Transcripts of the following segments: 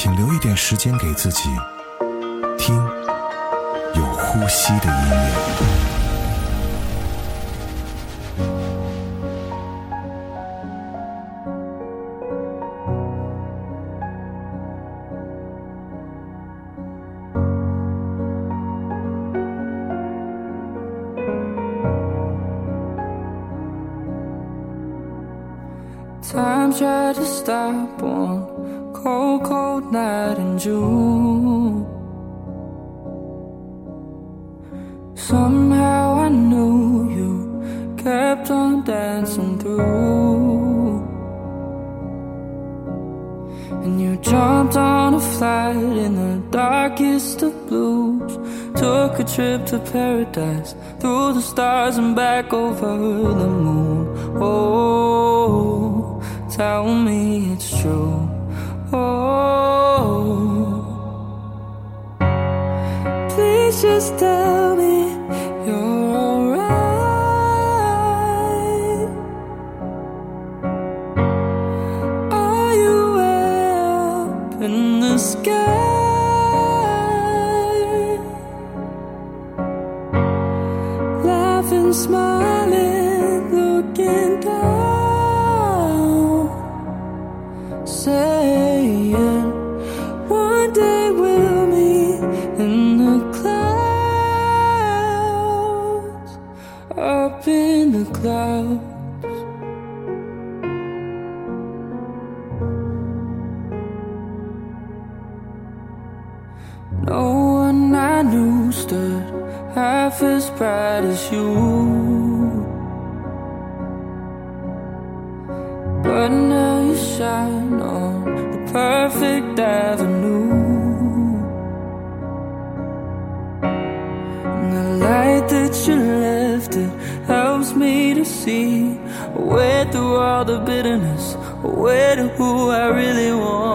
请留一点时间给自己，听有呼吸的音乐。Darkest of blues. Took a trip to paradise through the stars and back over the moon. Oh, tell me it's true. Oh, please just tell as you. But now you shine on the perfect avenue. And the light that you left it helps me to see a way through all the bitterness, a way to who I really wanna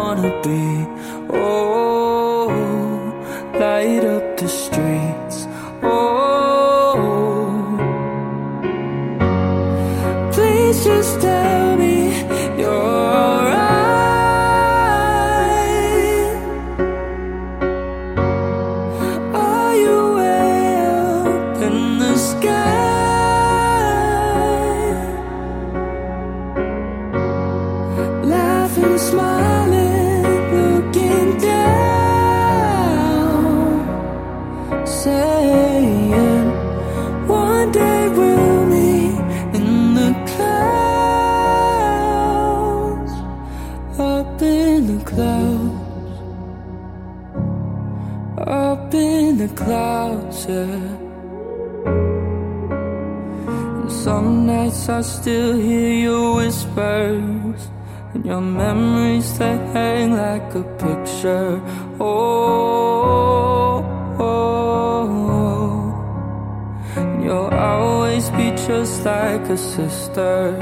sister.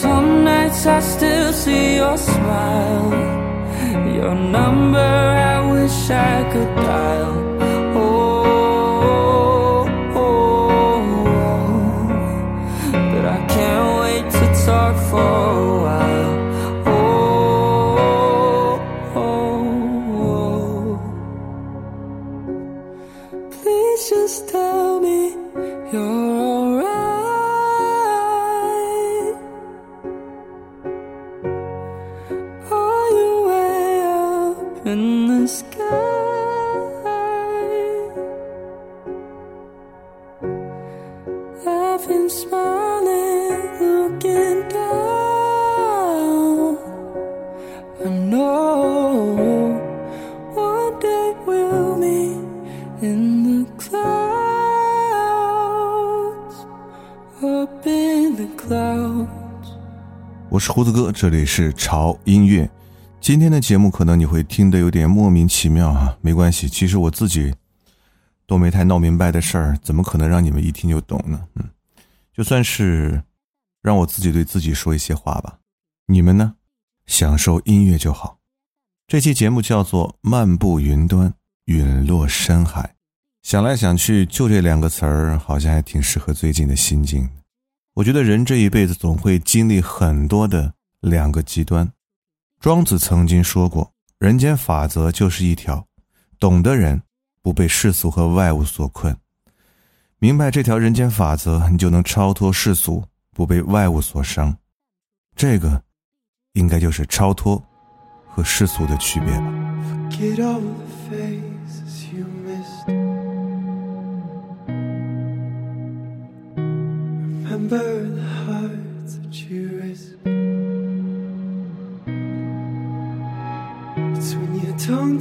Some nights I still see your smile, your number I wish I could dial. 胡子哥，这里是潮音乐。今天的节目可能你会听得有点莫名其妙啊，没关系，其实我自己都没太闹明白的事儿，怎么可能让你们一听就懂呢？嗯，就算是让我自己对自己说一些话吧。你们呢，享受音乐就好。这期节目叫做《漫步云端，陨落深海》。想来想去，就这两个词儿，好像还挺适合最近的心境。我觉得人这一辈子总会经历很多的两个极端。庄子曾经说过：“人间法则就是一条，懂的人不被世俗和外物所困。明白这条人间法则，你就能超脱世俗，不被外物所伤。这个，应该就是超脱和世俗的区别吧。” Tongue tied. It's when you tongue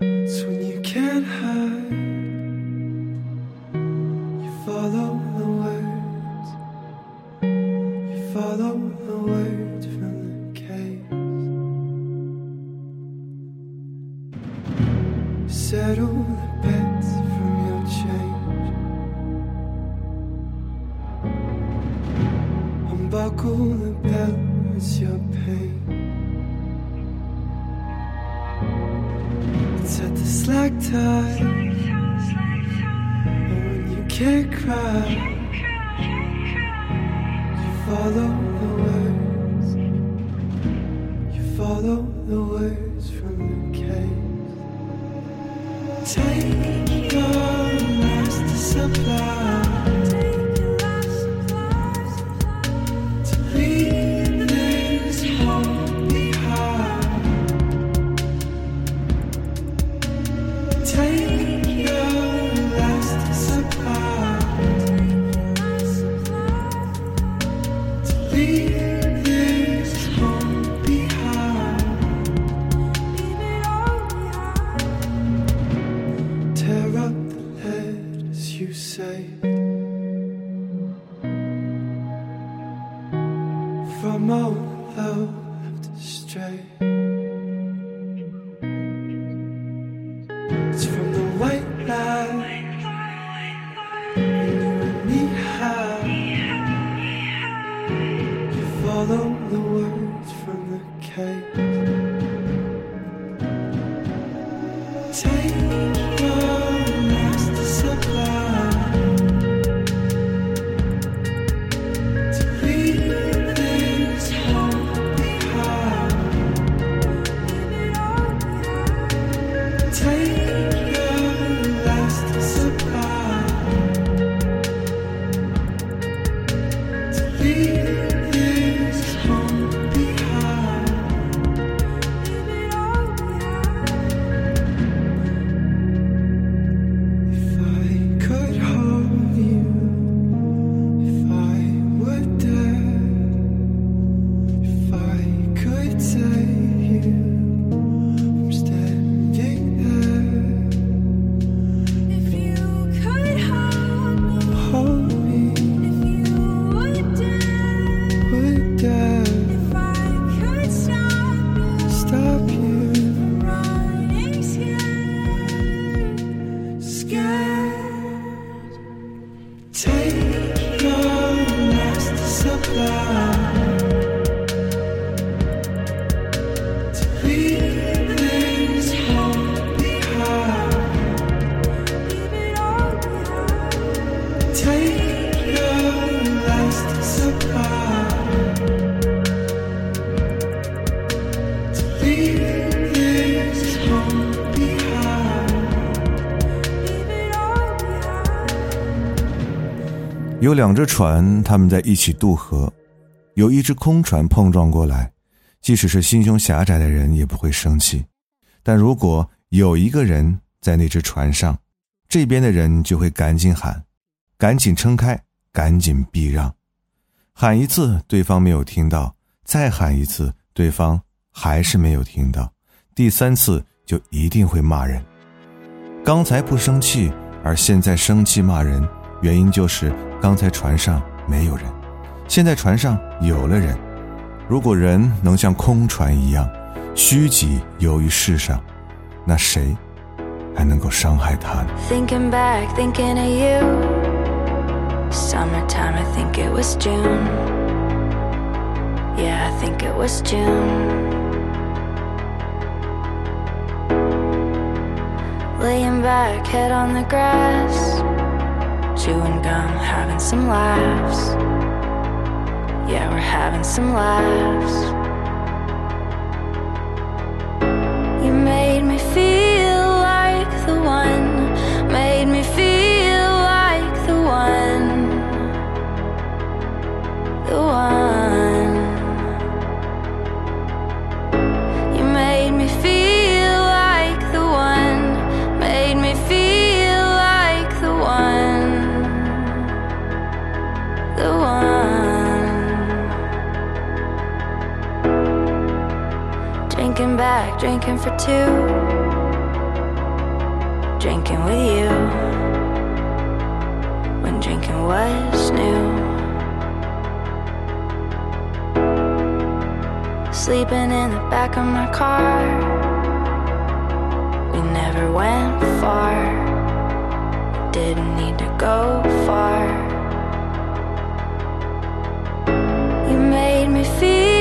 It's When you can't hide. You follow the words. You follow the words from the case. Settle Unbuckle the belt, it's your pain. Set the slack tie. And when you can't cry, you follow the words. You follow the words from the case. Take your last supply. scared. Take your last supply. 有两只船，他们在一起渡河。有一只空船碰撞过来，即使是心胸狭窄的人也不会生气。但如果有一个人在那只船上，这边的人就会赶紧喊：“赶紧撑开，赶紧避让。”喊一次，对方没有听到；再喊一次，对方还是没有听到。第三次就一定会骂人。刚才不生气，而现在生气骂人。原因就是刚才船上没有人，现在船上有了人。如果人能像空船一样虚极游于世上，那谁还能够伤害他呢？Thinking back, thinking of you. Summertime, I think it was June. Yeah, I think it was June. Laying back, head on the grass. Chewing gum, having some laughs. Yeah, we're having some laughs. Drinking for two. Drinking with you. When drinking was new. Sleeping in the back of my car. We never went far. Didn't need to go far. You made me feel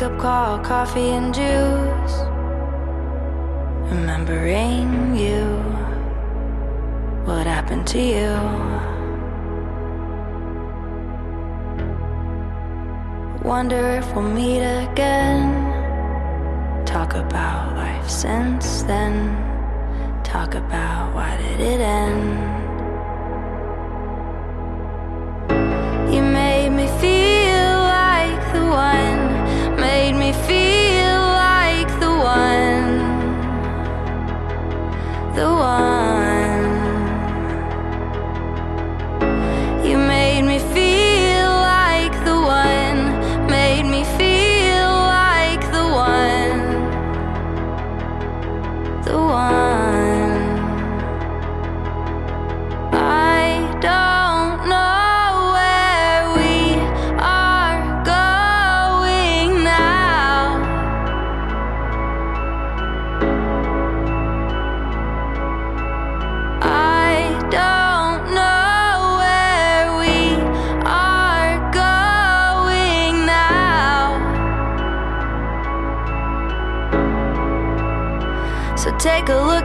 Wake up call, coffee and juice. Remembering you. What happened to you? Wonder if we'll meet again. Talk about life since then. Talk about why did it end?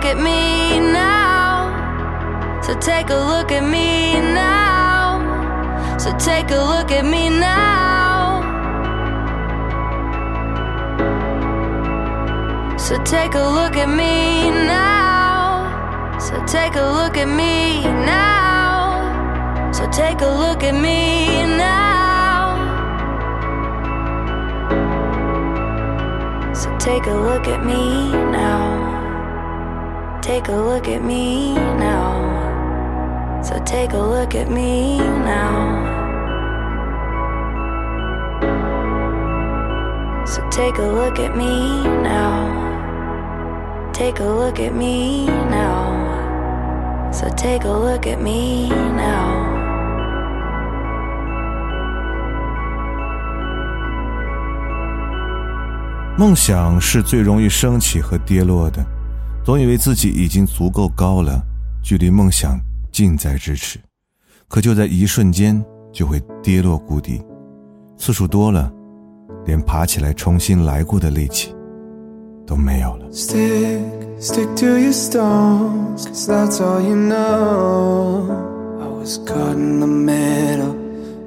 At me now. So take a look at me now. So take a look at me now. So take a look at me now. So take a look at me now. So take a look at me now. So take a look at me now. Take a look at me now. So take a look at me now. So take a look at me now. Take a look at me now. So take a look at me now. 梦想是最容易升起和跌落的， 总以为自己已经足够高了，距离梦想近在咫尺，可就在一瞬间就会跌落谷底，次数多了，连爬起来重新来过的力气都没有了。Stick stick to your stones, cause that's all you know. I was caught in the middle.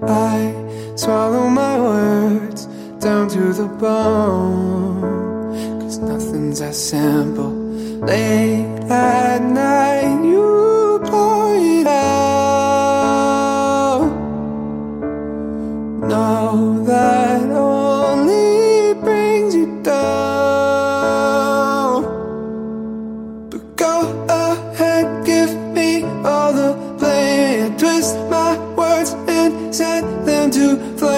I swallow my words down to the bone. Cause nothing's as simple. Late at night, you pour it out. Know that only brings you down. But go ahead, give me all the blame. Twist my words and set them to flame.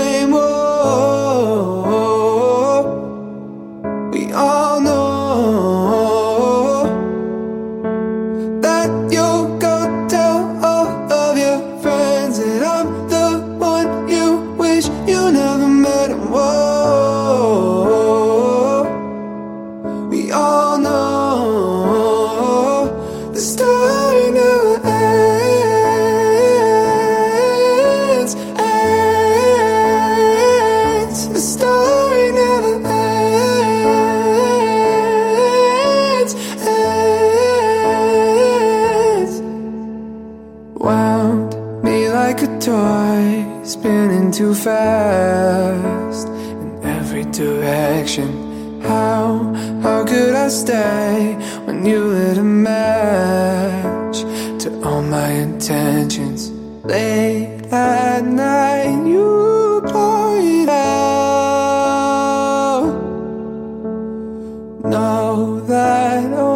That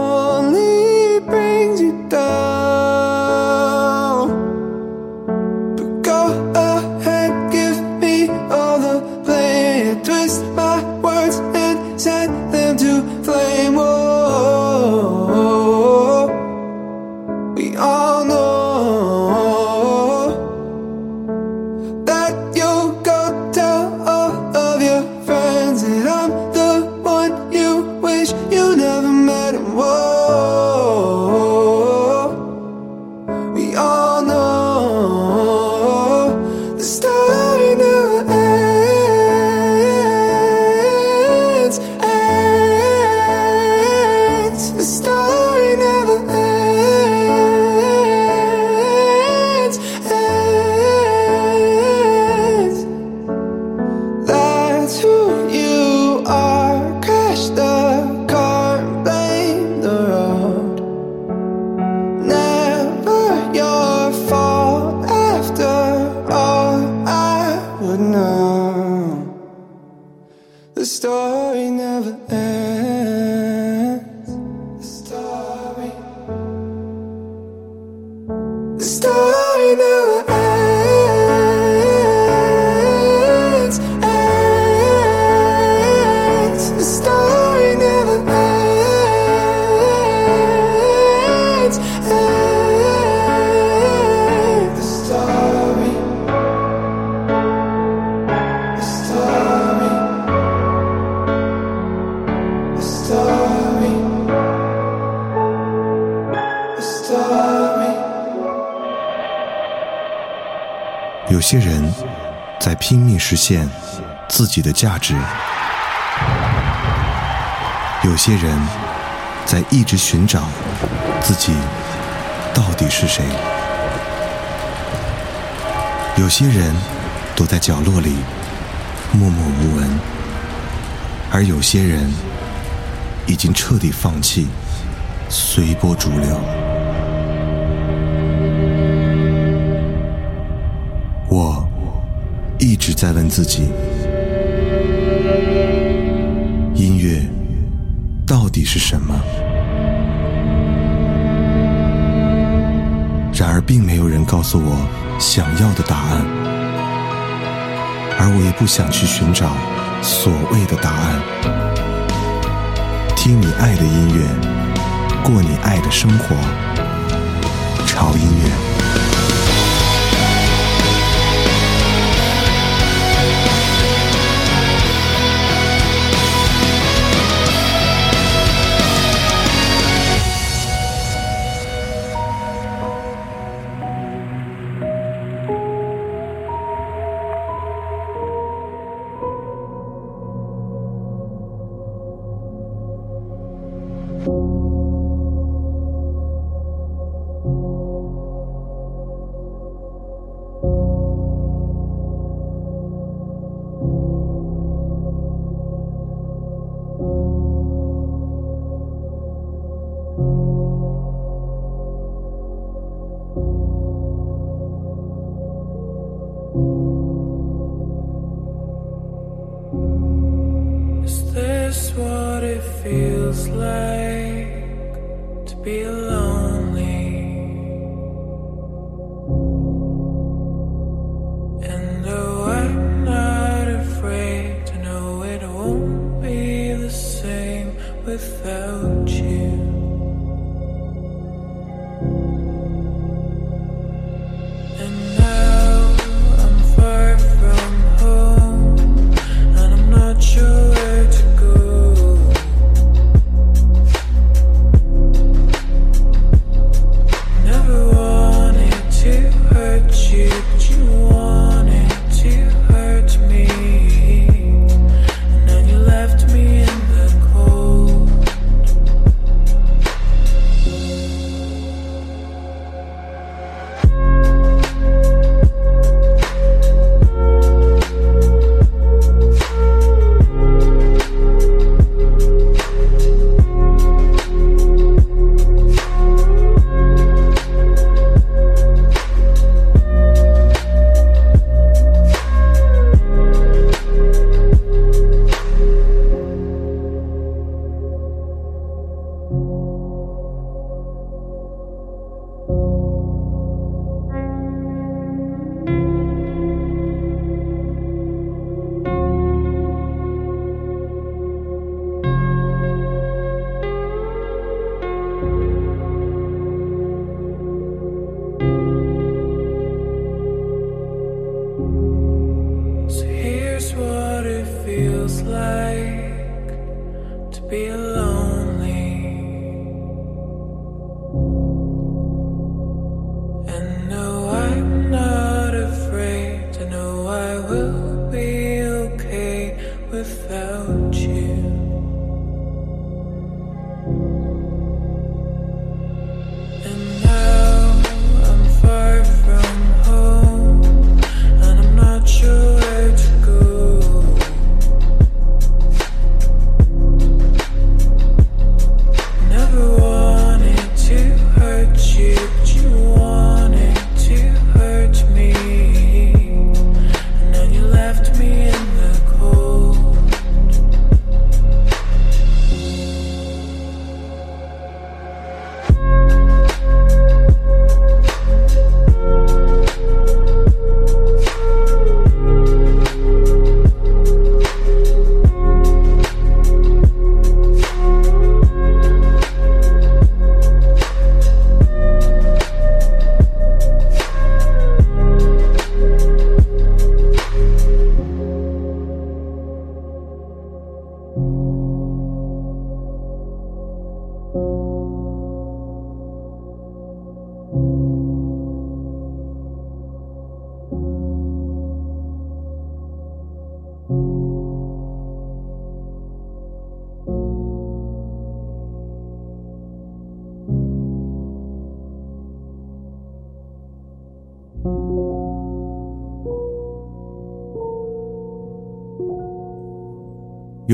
there. 实现自己的价值，有些人在一直寻找自己到底是谁，有些人躲在角落里默默无闻，而有些人已经彻底放弃，随波逐流。一直在问自己：音乐到底是什么？然而，并没有人告诉我想要的答案，而我也不想去寻找所谓的答案。听你爱的音乐，过你爱的生活，潮音乐。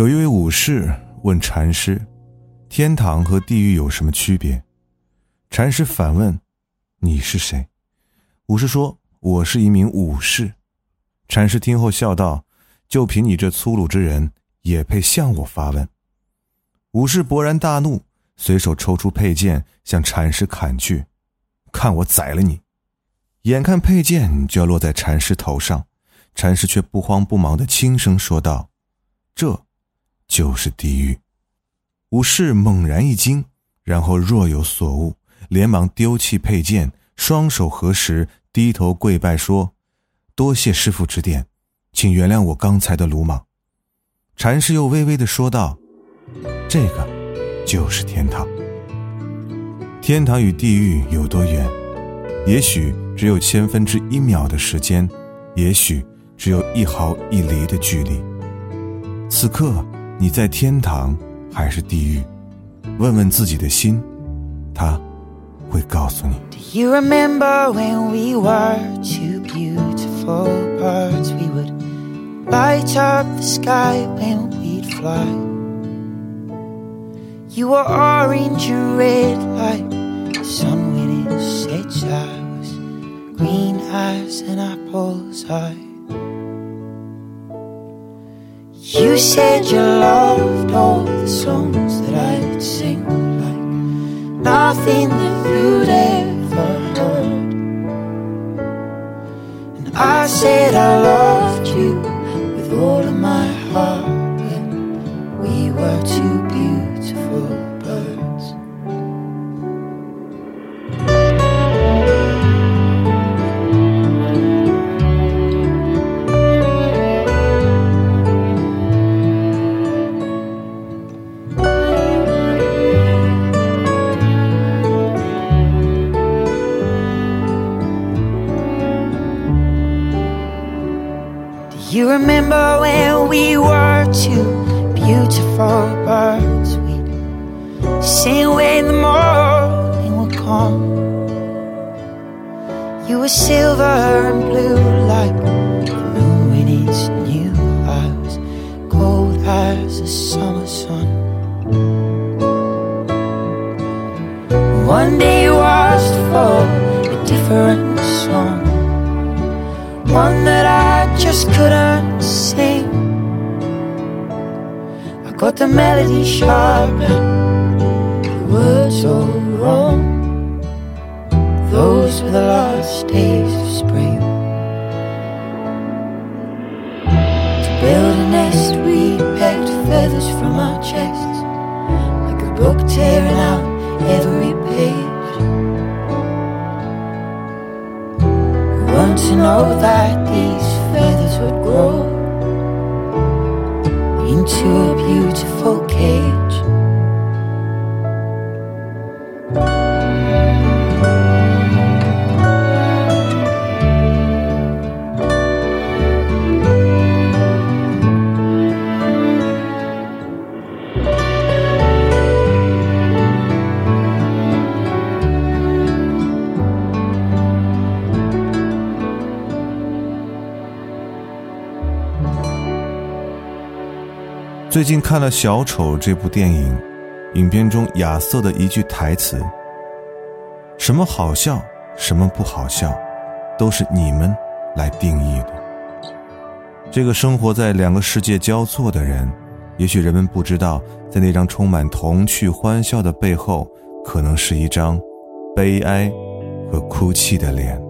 有一位武士问禅师：“天堂和地狱有什么区别？”禅师反问：“你是谁？”武士说：“我是一名武士。”禅师听后笑道：“就凭你这粗鲁之人，也配向我发问？”武士勃然大怒，随手抽出佩剑向禅师砍去：“看我宰了你！”眼看佩剑就要落在禅师头上，禅师却不慌不忙地轻声说道：“这。”就是地狱。武士猛然一惊，然后若有所悟，连忙丢弃佩剑，双手合十，低头跪拜说：“多谢师傅指点，请原谅我刚才的鲁莽。”禅师又微微的说道：“这个就是天堂。天堂与地狱有多远？也许只有千分之一秒的时间，也许只有一毫一厘的距离。此刻。”你在天堂还是地狱？问问自己的心，他会告诉你。Do you remember when we were two beautiful birds? We would light up the sky when we'd fly. You were orange and red like the sun when it sets. I was green as an apple's eye. You said you loved all the songs that I'd sing, like nothing that you'd ever heard. And I said I loved last days of spring. To build a nest, we pecked feathers from our chests, like a book tearing out every page. We want to know that these feathers would grow into a beautiful 最近看了《小丑》这部电影，影片中亚瑟的一句台词：“什么好笑，什么不好笑，都是你们来定义的。”这个生活在两个世界交错的人，也许人们不知道，在那张充满童趣欢笑的背后，可能是一张悲哀和哭泣的脸。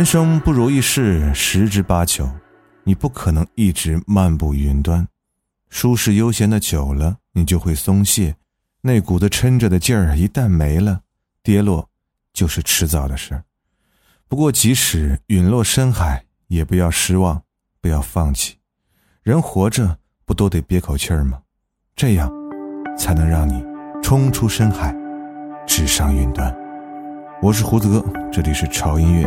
人生不如意事十之八九，你不可能一直漫步云端。舒适悠闲的久了，你就会松懈，那股子撑着的劲儿一旦没了，跌落就是迟早的事儿。不过，即使陨落深海，也不要失望，不要放弃。人活着不都得憋口气儿吗？这样，才能让你冲出深海，直上云端。我是胡子哥，这里是潮音乐，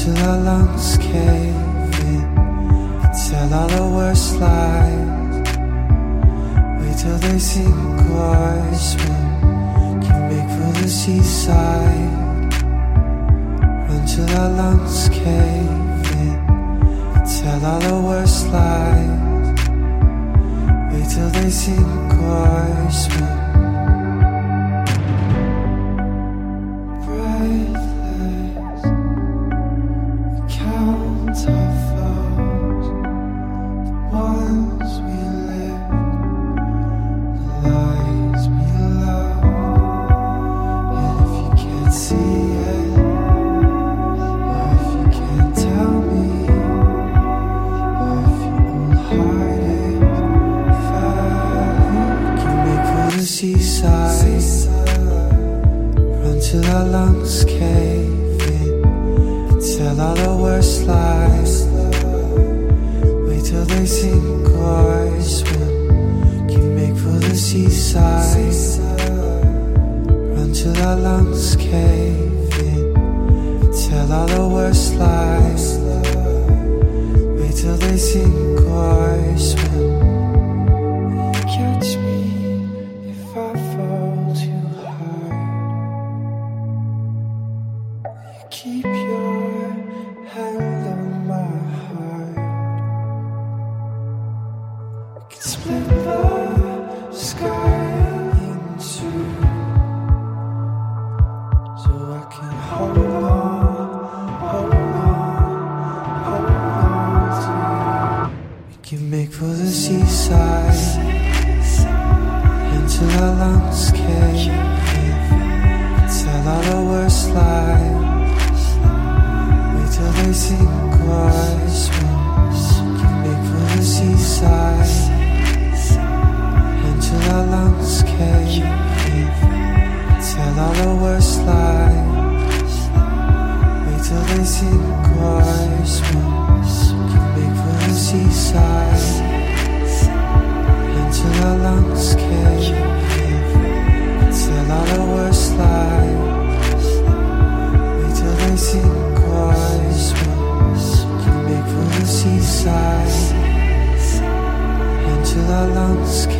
Till our lungs cave in. Tell all the worst lies. Wait till they sink or swim. Can make for the seaside. Run till our lungs cave in. Tell all the worst lies. Wait till they sink or swim.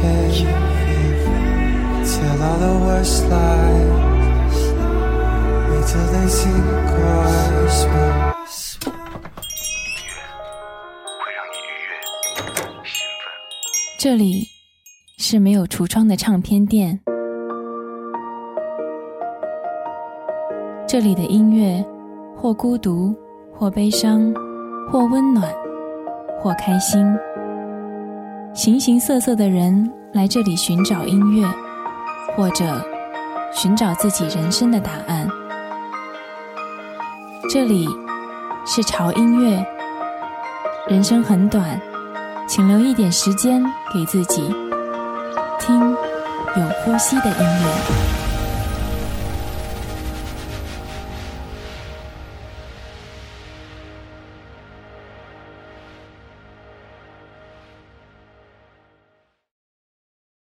Cave in. Tell all the worst lies. Wait till they sink or swim. 会让你愉悦、兴奋。这里是没有橱窗的唱片店，这里的音乐或孤独，或悲伤，或温暖，或开心。形形色色的人来这里寻找音乐，或者寻找自己人生的答案。这里是潮音乐，人生很短，请留一点时间给自己，听有呼吸的音乐。